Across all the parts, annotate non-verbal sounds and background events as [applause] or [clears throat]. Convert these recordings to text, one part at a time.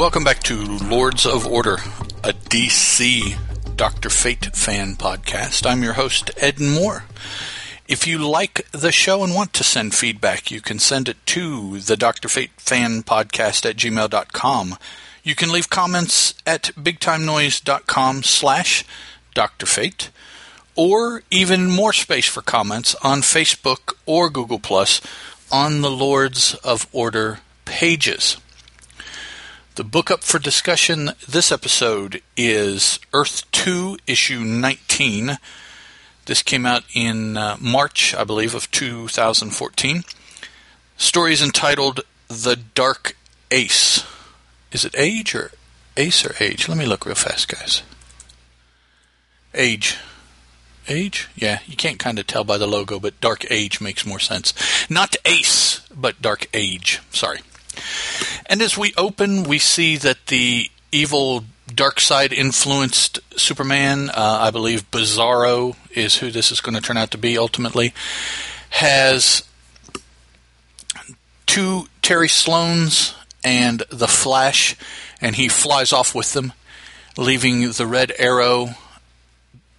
welcome back to Lords of Order, a DC Dr. Fate fan podcast. I'm your host, Ed Moore. If you like the show and want to send feedback, you can send it to the Dr. Fate fan podcast at gmail.com. You can leave comments at bigtimenoise.com slash Dr. Fate, or even more space for comments on Facebook or Google Plus on the Lords of Order pages. The book up for discussion this episode is Earth 2, issue 19. This came out in uh, March, I believe, of 2014. Story is entitled The Dark Ace. Is it age or ace or age? Let me look real fast, guys. Age. Age? Yeah, you can't kind of tell by the logo, but Dark Age makes more sense. Not Ace, but Dark Age. Sorry. And as we open, we see that the evil dark side influenced Superman, uh, I believe Bizarro is who this is going to turn out to be ultimately, has two Terry Sloans and the Flash, and he flies off with them, leaving the Red Arrow,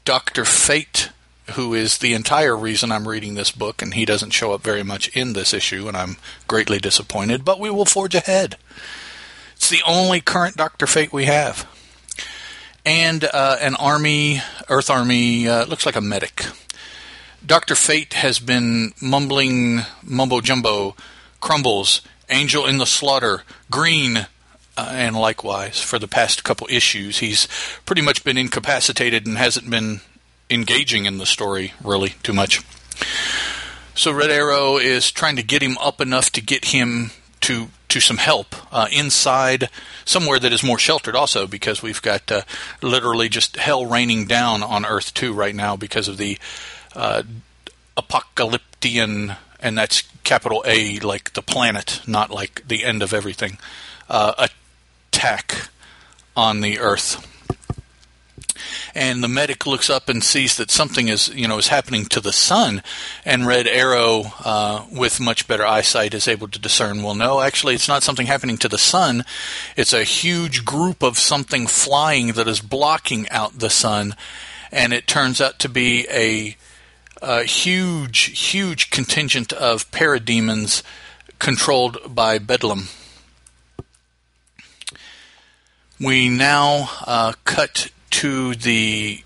Dr. Fate, who is the entire reason I'm reading this book, and he doesn't show up very much in this issue, and I'm greatly disappointed, but we will forge ahead. It's the only current Dr. Fate we have. And uh, an army, Earth Army, uh, looks like a medic. Dr. Fate has been mumbling mumbo jumbo, crumbles, angel in the slaughter, green, uh, and likewise for the past couple issues. He's pretty much been incapacitated and hasn't been engaging in the story really too much. So Red Arrow is trying to get him up enough to get him to to some help uh, inside somewhere that is more sheltered also because we've got uh, literally just hell raining down on earth too right now because of the uh, Apokoliptian and that's capital a like the planet not like the end of everything uh, attack on the earth and the medic looks up and sees that something is you know is happening to the sun and red arrow uh, with much better eyesight is able to discern well no actually it's not something happening to the sun. It's a huge group of something flying that is blocking out the sun and it turns out to be a, a huge huge contingent of parademons controlled by bedlam. We now uh, cut to the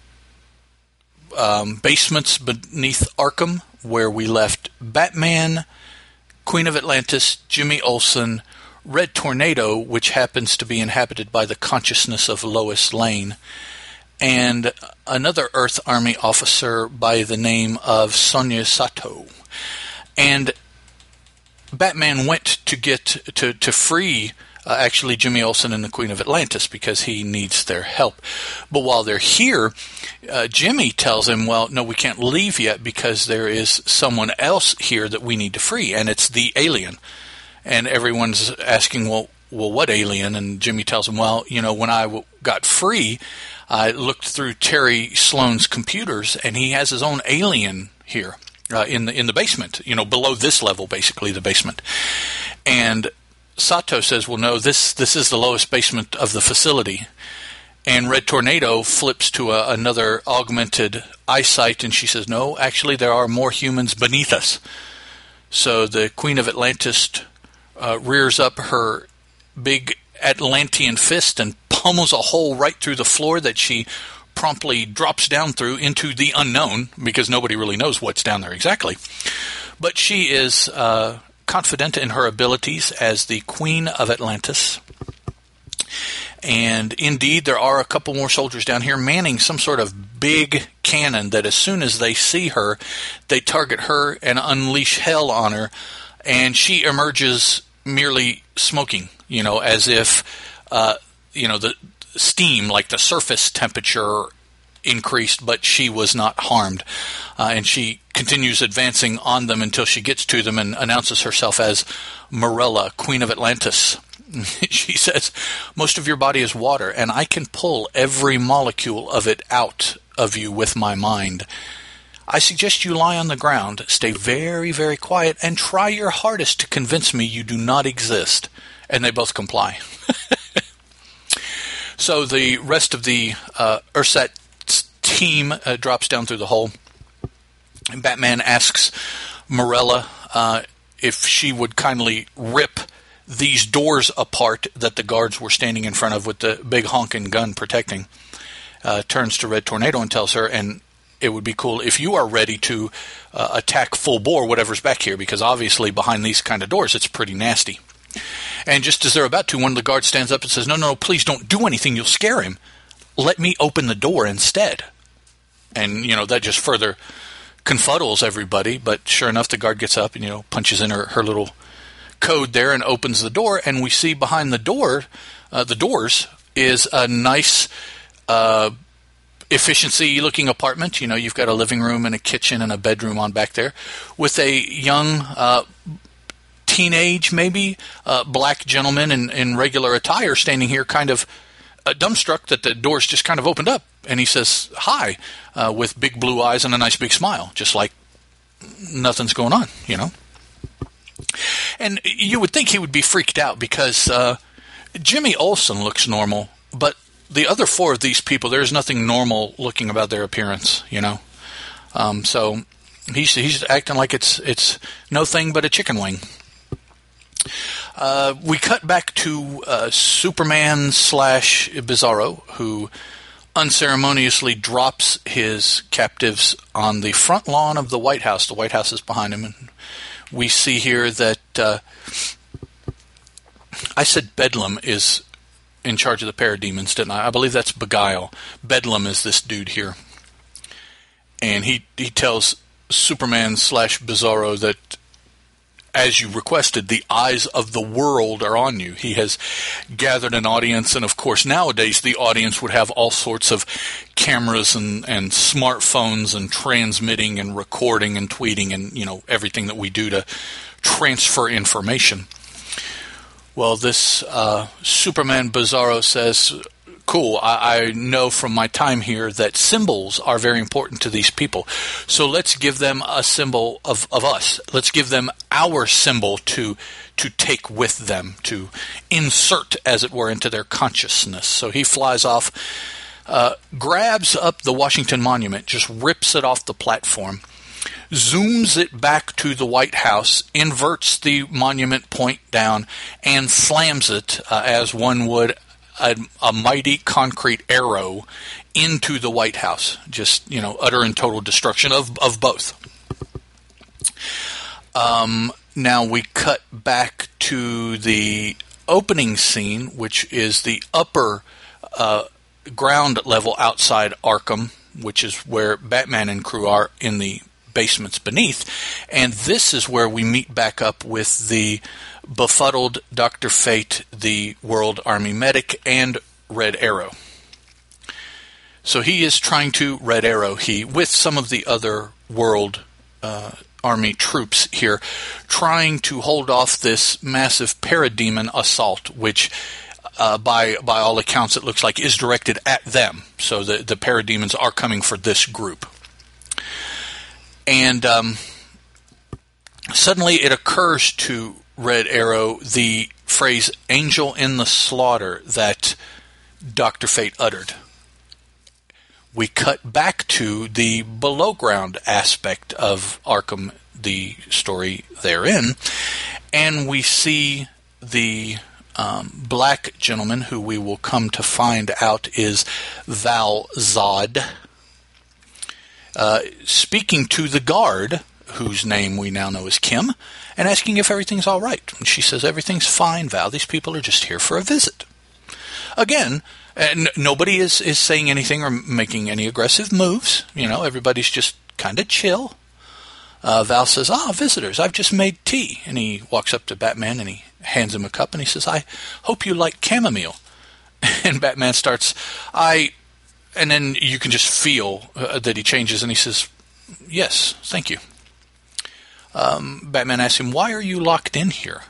um, basements beneath Arkham, where we left Batman, Queen of Atlantis, Jimmy Olsen, Red Tornado, which happens to be inhabited by the consciousness of Lois Lane, and another Earth Army officer by the name of Sonia Sato. And Batman went to get to, to free uh, actually Jimmy Olsen and the Queen of Atlantis because he needs their help. But while they're here, uh, Jimmy tells him, "Well, no, we can't leave yet because there is someone else here that we need to free, and it's the alien." And everyone's asking, "Well, well, what alien?" And Jimmy tells him, "Well, you know, when I w- got free, I looked through Terry Sloan's computers, and he has his own alien here." Uh, in the in the basement, you know, below this level, basically the basement, and Sato says, "Well, no, this this is the lowest basement of the facility." And Red Tornado flips to a, another augmented eyesight, and she says, "No, actually, there are more humans beneath us." So the Queen of Atlantis uh, rears up her big Atlantean fist and pummels a hole right through the floor that she promptly drops down through into the unknown because nobody really knows what's down there exactly. But she is uh, confident in her abilities as the Queen of Atlantis. And indeed, there are a couple more soldiers down here manning some sort of big cannon that as soon as they see her, they target her and unleash hell on her. And she emerges merely smoking, you know, as if, uh, you know, the steam, like the surface temperature increased, but she was not harmed. Uh, and she continues advancing on them until she gets to them and announces herself as Marella, Queen of Atlantis. [laughs] she says, Most of your body is water, and I can pull every molecule of it out of you with my mind. I suggest you lie on the ground, stay very, very quiet, and try your hardest to convince me you do not exist. And they both comply. [laughs] So the rest of the uh, Ursat team uh, drops down through the hole. And Batman asks Marella uh, if she would kindly rip these doors apart that the guards were standing in front of with the big honking gun protecting. Uh, turns to Red Tornado and tells her, and it would be cool if you are ready to uh, attack full bore whatever's back here, because obviously behind these kind of doors it's pretty nasty. And just as they're about to, one of the guards stands up and says, No, no, no, please don't do anything. You'll scare him. Let me open the door instead. And, you know, that just further confuddles everybody. But sure enough, the guard gets up and, you know, punches in her, her little code there and opens the door. And we see behind the door, uh, the doors, is a nice, uh, efficiency looking apartment. You know, you've got a living room and a kitchen and a bedroom on back there with a young, uh, teenage, maybe, uh, black gentleman in, in regular attire standing here, kind of dumbstruck that the doors just kind of opened up. And he says, Hi, uh, with big blue eyes and a nice big smile, just like nothing's going on, you know? And you would think he would be freaked out because uh, Jimmy Olsen looks normal, but the other four of these people, there's nothing normal looking about their appearance, you know? Um, so he's, he's acting like it's, it's no thing but a chicken wing. Uh, we cut back to uh, Superman slash Bizarro, who unceremoniously drops his captives on the front lawn of the White House. The White House is behind him, and we see here that uh, I said Bedlam is in charge of the parademons, didn't I? I believe that's Beguile. Bedlam is this dude here, and he he tells Superman slash Bizarro that as you requested, the eyes of the world are on you. He has gathered an audience, and of course, nowadays the audience would have all sorts of cameras and, and smartphones and transmitting and recording and tweeting and you know everything that we do to transfer information. Well, this uh, Superman Bizarro says cool. I, I, know from my time here that symbols are very important to these people. So let's give them a symbol of, of us. Let's give them our symbol to to take with them, to insert, as it were, into their consciousness. So he flies off, uh, grabs up the Washington Monument, just rips it off the platform. Zooms it back to the White House, inverts the monument point down, and slams it uh, as one would a, a mighty concrete arrow into the White House. Just, you know, utter and total destruction of, of both. Um, now we cut back to the opening scene, which is the upper uh, ground level outside Arkham, which is where Batman and crew are in the basements beneath. And this is where we meet back up with the befuddled Dr. Fate, the World Army medic, and Red Arrow. So he is trying to Red Arrow, he, with some of the other World uh, Army troops here, trying to hold off this massive parademon assault, which uh, by by all accounts, it looks like is directed at them. So the the parademons are coming for this group, and um, suddenly it occurs to Red Arrow the phrase angel in the slaughter that Dr. Fate uttered. We cut back to the below ground aspect of Arkham, the story therein, and we see the um, black gentleman who we will come to find out is Val Zod. Uh, speaking to the guard, whose name we now know is Kim, and asking if everything's all right. And she says, Everything's fine, Val. These people are just here for a visit. Again, n- nobody is, is saying anything or making any aggressive moves. You know, everybody's just kind of chill. Uh, Val says, Ah, visitors, I've just made tea. And he walks up to Batman and he hands him a cup and he says, I hope you like chamomile. [laughs] And Batman starts, I. And then you can just feel uh, that he changes and he says, Yes, thank you um, Batman asks him, Why are you locked in here?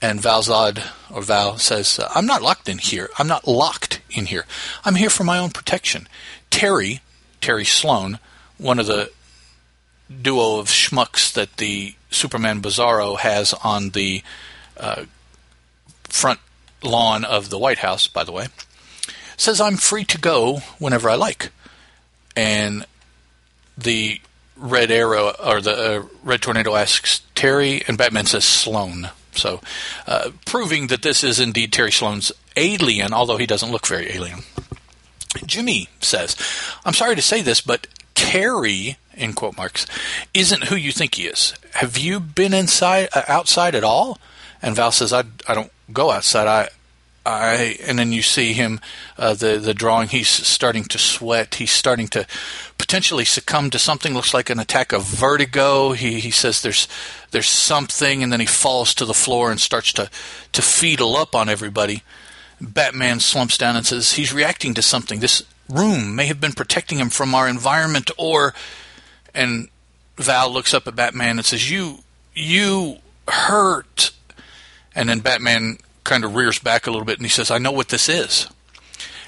And Val Zod, or Val, says, I'm not locked in here. I'm not locked in here. I'm here for my own protection. Terry, Terry Sloan, one of the duo of schmucks that the Superman Bizarro has on the uh, front lawn of the White House, by the way, says I'm free to go whenever I like. And the Red Arrow or the uh, Red Tornado asks Terry, and Batman says Sloan. So, uh, proving that this is indeed Terry Sloan's alien, although he doesn't look very alien. Jimmy says, I'm sorry to say this, but Terry, in quote marks, isn't who you think he is. Have you been inside, uh, outside at all? And Val says, I, I don't go outside. I, I, and then you see him, uh, the the drawing. He's starting to sweat. He's starting to potentially succumb to something. Looks like an attack of vertigo. He he says there's there's something, and then he falls to the floor and starts to to fetal up on everybody. Batman slumps down and says he's reacting to something. This room may have been protecting him from our environment, or and Val looks up at Batman and says, "You you hurt." And then Batman kind of rears back a little bit and he says, "I know what this is."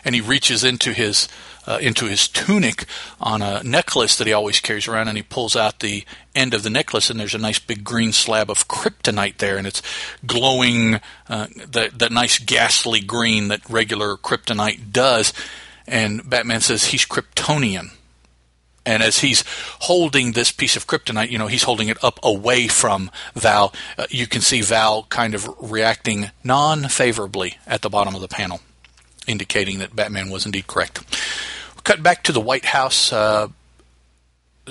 And he reaches into his uh, into his tunic on a necklace that he always carries around, and he pulls out the end of the necklace, and there's a nice big green slab of kryptonite there, and it's glowing uh, that that nice ghastly green that regular kryptonite does. And Batman says he's Kryptonian. And as he's holding this piece of kryptonite, you know, he's holding it up away from Val. Uh, you can see Val kind of reacting non favorably at the bottom of the panel, indicating that Batman was indeed correct. Cut back to the White House. Uh,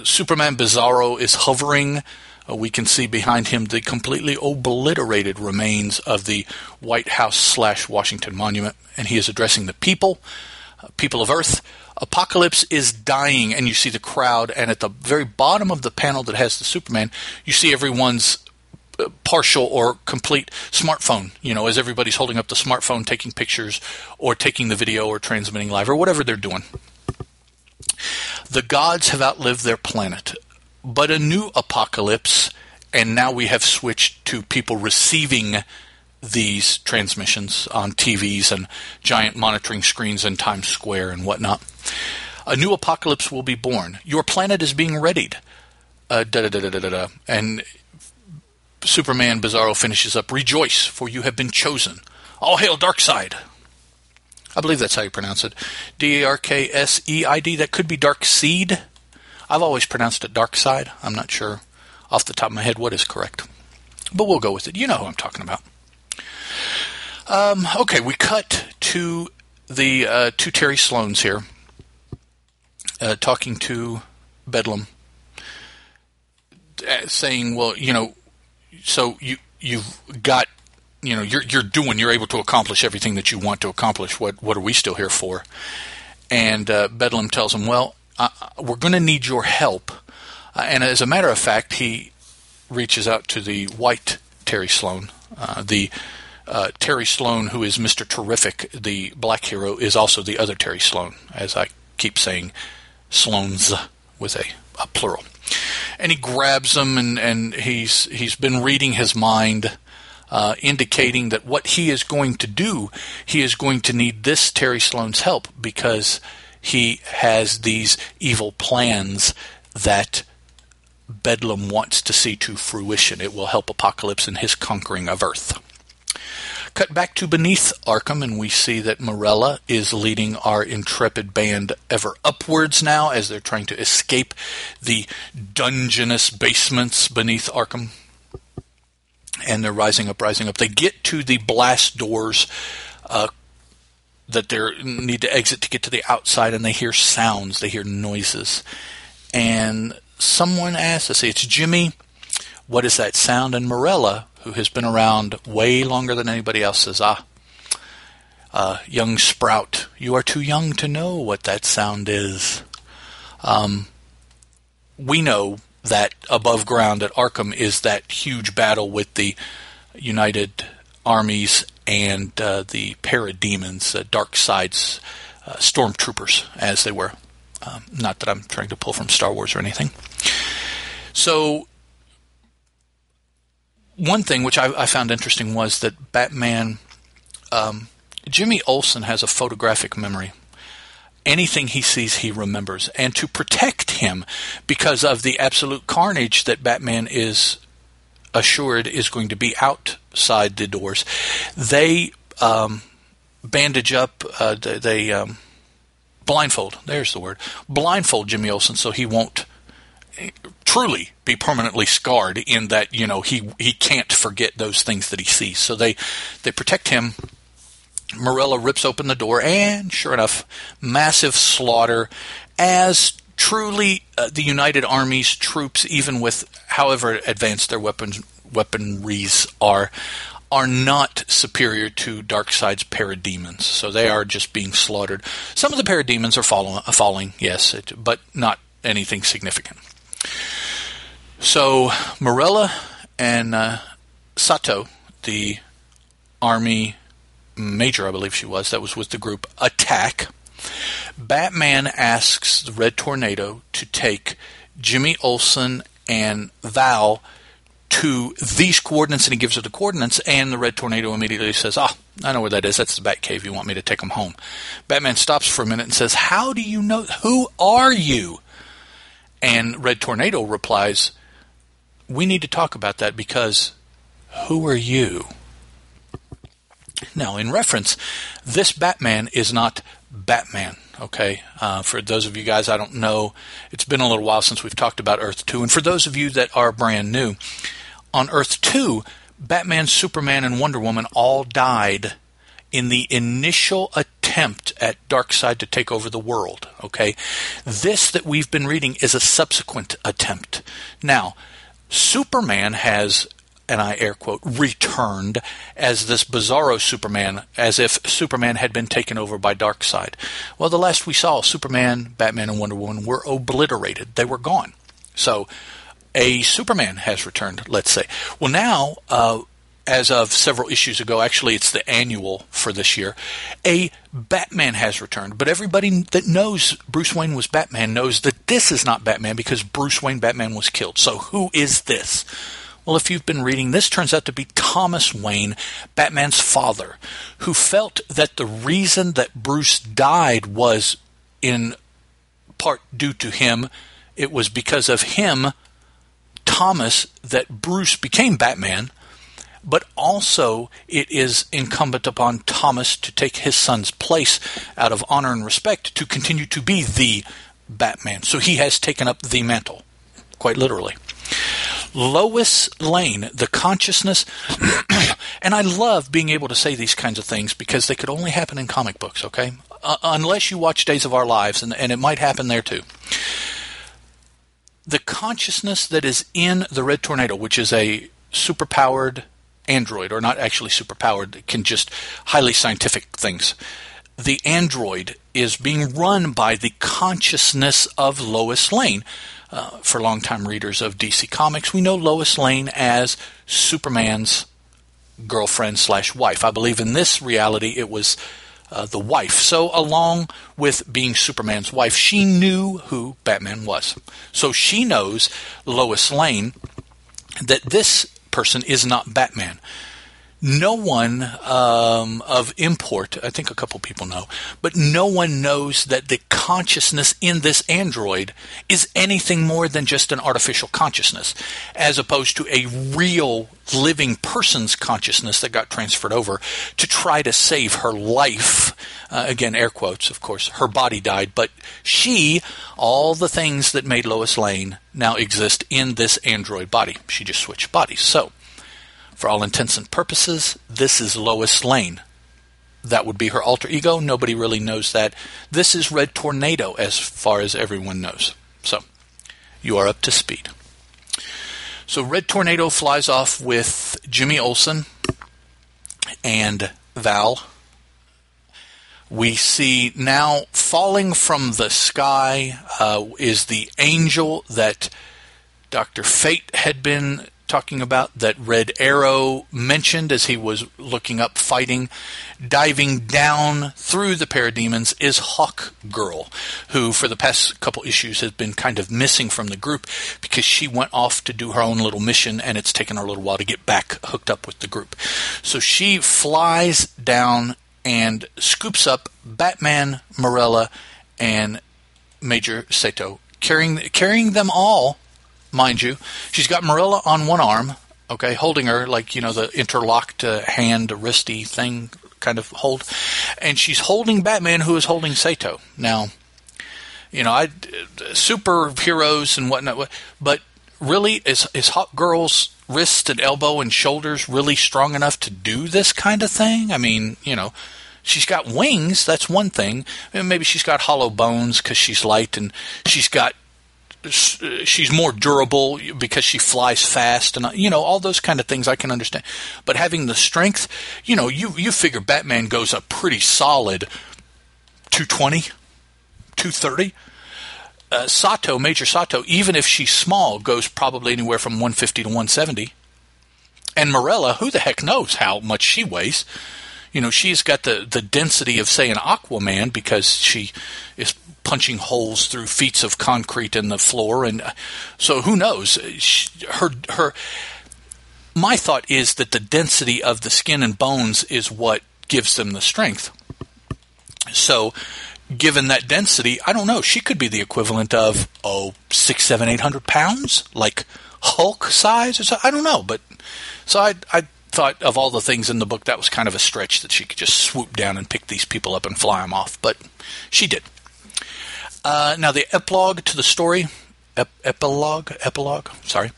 Superman Bizarro is hovering. Uh, we can see behind him the completely obliterated remains of the White House slash Washington Monument, and he is addressing the people, uh, people of Earth. Apokolips is dying, and you see the crowd. And at the very bottom of the panel that has the Superman, you see everyone's uh, partial or complete smartphone. You know, as everybody's holding up the smartphone, taking pictures, or taking the video, or transmitting live, or whatever they're doing. The gods have outlived their planet, but a new Apokolips, and now we have switched to people receiving these transmissions on TVs and giant monitoring screens in Times Square and whatnot. A new Apokolips will be born. Your planet is being readied. Uh, da, da, da, da da. and Superman Bizarro finishes up Rejoice, for you have been chosen. All hail Darkseid. I believe that's how you pronounce it. D A R K S E I D. That could be Dark Seed. I've always pronounced it Dark Side. I'm not sure off the top of my head what is correct. But we'll go with it. You know who I'm talking about. Um, okay, we cut to the uh, two Terry Sloans here uh, talking to Bedlam, uh, saying, "Well, you know, so you you've got." You know, you're you're doing. You're able to accomplish everything that you want to accomplish. What what are we still here for? And uh, Bedlam tells him, "Well, uh, we're going to need your help." And as a matter of fact, he reaches out to the white Terry Sloan, the uh, Terry Sloan, who is Mr. Terrific, the black hero, is also the other Terry Sloan, as I keep saying, Sloans with a, a plural. And he grabs him, and, and he's he's been reading his mind, uh, indicating that what he is going to do, he is going to need this Terry Sloan's help because he has these evil plans that Bedlam wants to see to fruition. It will help Apokolips in his conquering of Earth. Cut back to beneath Arkham, and we see that Marella is leading our intrepid band ever upwards now as they're trying to escape the dungeonous basements beneath Arkham. And they're rising up, rising up. They get to the blast doors uh, that they need to exit to get to the outside, and they hear sounds, they hear noises. And someone asks, I say, it's Jimmy. What is that sound? And Marella who has been around way longer than anybody else, says, Ah, uh, young sprout, you are too young to know what that sound is. Um, we know that above ground at Arkham is that huge battle with the United Armies and uh, the parademons, uh, Darkseid's uh, stormtroopers, as they were. Um, not that I'm trying to pull from Star Wars or anything. So one thing which I, I, found interesting was that Batman, um, Jimmy Olsen has a photographic memory. Anything he sees, he remembers. And to protect him, because of the absolute carnage that Batman is assured is going to be outside the doors, they um, bandage up. Uh, they, um, blindfold. There's the word. Blindfold Jimmy Olsen so he won't truly be permanently scarred in that you know he he can't forget those things that he sees. So they they protect him. Marella rips open the door, and sure enough, massive slaughter. As truly uh, the United Army's troops, even with however advanced their weapons weaponries are, are not superior to Darkseid's parademons. So they are just being slaughtered. Some of the parademons are falling, falling yes, it, but not anything significant. So Marella and uh, Sato, the army major, I believe she was, that was with the group, attack. Batman asks the Red Tornado to take Jimmy Olsen and Val to these coordinates, and he gives her the coordinates, and the Red Tornado immediately says, Ah, I know where that is. That's the Batcave. You want me to take them home. Batman stops for a minute and says, How do you know? Who are you? And Red Tornado replies, We need to talk about that because who are you? Now, in reference, this Batman is not Batman. Okay, uh, for those of you guys I don't know, it's been a little while since we've talked about Earth 2. And for those of you that are brand new, on Earth 2, Batman, Superman, and Wonder Woman all died in the initial attempt at Darkseid to take over the world. Okay, this that we've been reading is a subsequent attempt. Now, Superman has and I air quote, returned as this bizarro Superman, as if Superman had been taken over by Darkseid. Well, the last we saw, Superman, Batman, and Wonder Woman were obliterated. They were gone. So, a Superman has returned, let's say. Well, now, uh, as of several issues ago, actually it's the annual for this year, a Batman has returned. But everybody that knows Bruce Wayne was Batman knows that this is not Batman because Bruce Wayne Batman was killed. So who is this? Well, if you've been reading, this turns out to be Thomas Wayne, Batman's father, who felt that the reason that Bruce died was in part due to him. It was because of him, Thomas, that Bruce became Batman but also it is incumbent upon Thomas to take his son's place out of honor and respect to continue to be the Batman. So he has taken up the mantle, quite literally. Lois Lane, the consciousness, [clears throat] and I love being able to say these kinds of things because they could only happen in comic books, okay? Uh, unless you watch Days of Our Lives, and, and it might happen there too. The consciousness that is in the Red Tornado, which is a superpowered android, or not actually superpowered, can just highly scientific things. The android is being run by the consciousness of Lois Lane. Uh, for longtime readers of DC Comics, we know Lois Lane as Superman's girlfriend slash wife. I believe in this reality it was uh, the wife. So, along with being Superman's wife, she knew who Batman was. So she knows Lois Lane that this person is not Batman. No one um, of import, I think a couple people know, but no one knows that the consciousness in this android is anything more than just an artificial consciousness, as opposed to a real living person's consciousness that got transferred over to try to save her life. Uh, again, air quotes, of course. Her body died, but she, all the things that made Lois Lane now exist in this android body. She just switched bodies. So, for all intents and purposes, this is Lois Lane. That would be her alter ego. Nobody really knows that. This is Red Tornado, as far as everyone knows. So, you are up to speed. So, Red Tornado flies off with Jimmy Olsen and Val. We see now falling from the sky uh, is the angel that Dr. Fate had been talking about that Red Arrow mentioned as he was looking up fighting. Diving down through the parademons is Hawk Girl, who for the past couple issues has been kind of missing from the group because she went off to do her own little mission and it's taken her a little while to get back hooked up with the group. So she flies down and scoops up Batman, Marella, and Major Sato, carrying carrying them all mind you. She's got Marella on one arm, okay, holding her like, you know, the interlocked uh, hand, wristy thing kind of hold, and she's holding Batman, who is holding Sato. Now, you know, I superheroes and whatnot, but really, is is Hawk Girl's wrist and elbow and shoulders really strong enough to do this kind of thing? I mean, you know, she's got wings. That's one thing. Maybe she's got hollow bones because she's light, and she's got she's more durable because she flies fast and you know all those kind of things I can understand. But having the strength, you know, you you figure Batman goes up pretty solid 220, 230. Uh, Sato, Major Sato, even if she's small, goes probably anywhere from 150 to 170. And Marella, who the heck knows how much she weighs? You know, she's got the, the density of, say, an Aquaman because she is punching holes through feet of concrete in the floor, and uh, so who knows? She, her her. My thought is that the density of the skin and bones is what gives them the strength. So, given that density, I don't know. She could be the equivalent of oh six, seven, eight hundred pounds, like Hulk size, or so. I don't know. But so I I thought of all the things in the book that was kind of a stretch that she could just swoop down and pick these people up and fly them off, but she did. Uh, now, the epilogue to the story, ep- epilogue, epilogue, sorry,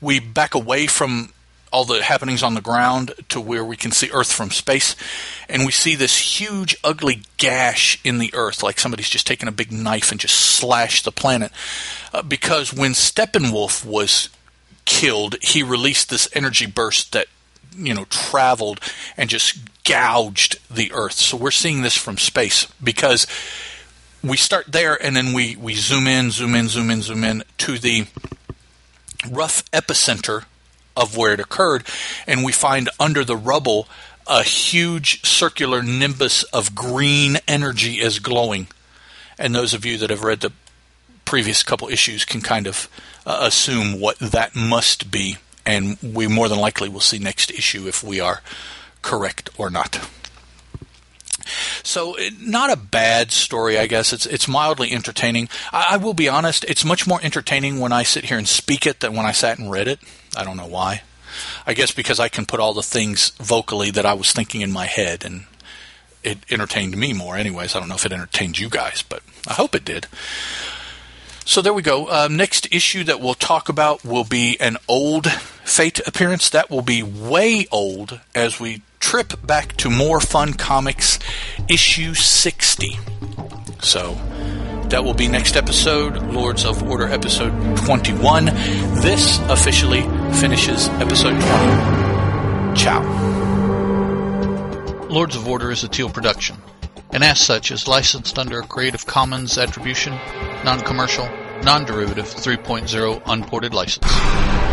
we back away from all the happenings on the ground to where we can see Earth from space, and we see this huge, ugly gash in the Earth, like somebody's just taken a big knife and just slashed the planet. Uh, because when Steppenwolf was killed, he released this energy burst that you know traveled and just gouged the Earth. So we're seeing this from space because we start there and then we, we zoom in, zoom in, zoom in, zoom in to the rough epicenter of where it occurred, and we find under the rubble a huge circular nimbus of green energy is glowing. And those of you that have read the previous couple issues can kind of uh, assume what that must be, and we more than likely will see next issue if we are correct or not. So, not a bad story, I guess. It's it's mildly entertaining. I, I, will be honest; it's much more entertaining when I sit here and speak it than when I sat and read it. I don't know why. I guess because I can put all the things vocally that I was thinking in my head, and it entertained me more. Anyways, I don't know if it entertained you guys, but I hope it did. So there we go. Uh, next issue that we'll talk about will be an old Fate appearance. That will be way old as we trip back to more fun comics, issue 60. So that will be next episode, Lords of Order episode 21. This officially finishes episode 20. Ciao. Lords of Order is a Teal production, and as such is licensed under a Creative Commons Attribution, Non-Commercial, Non-Derivative 3.0 Unported License.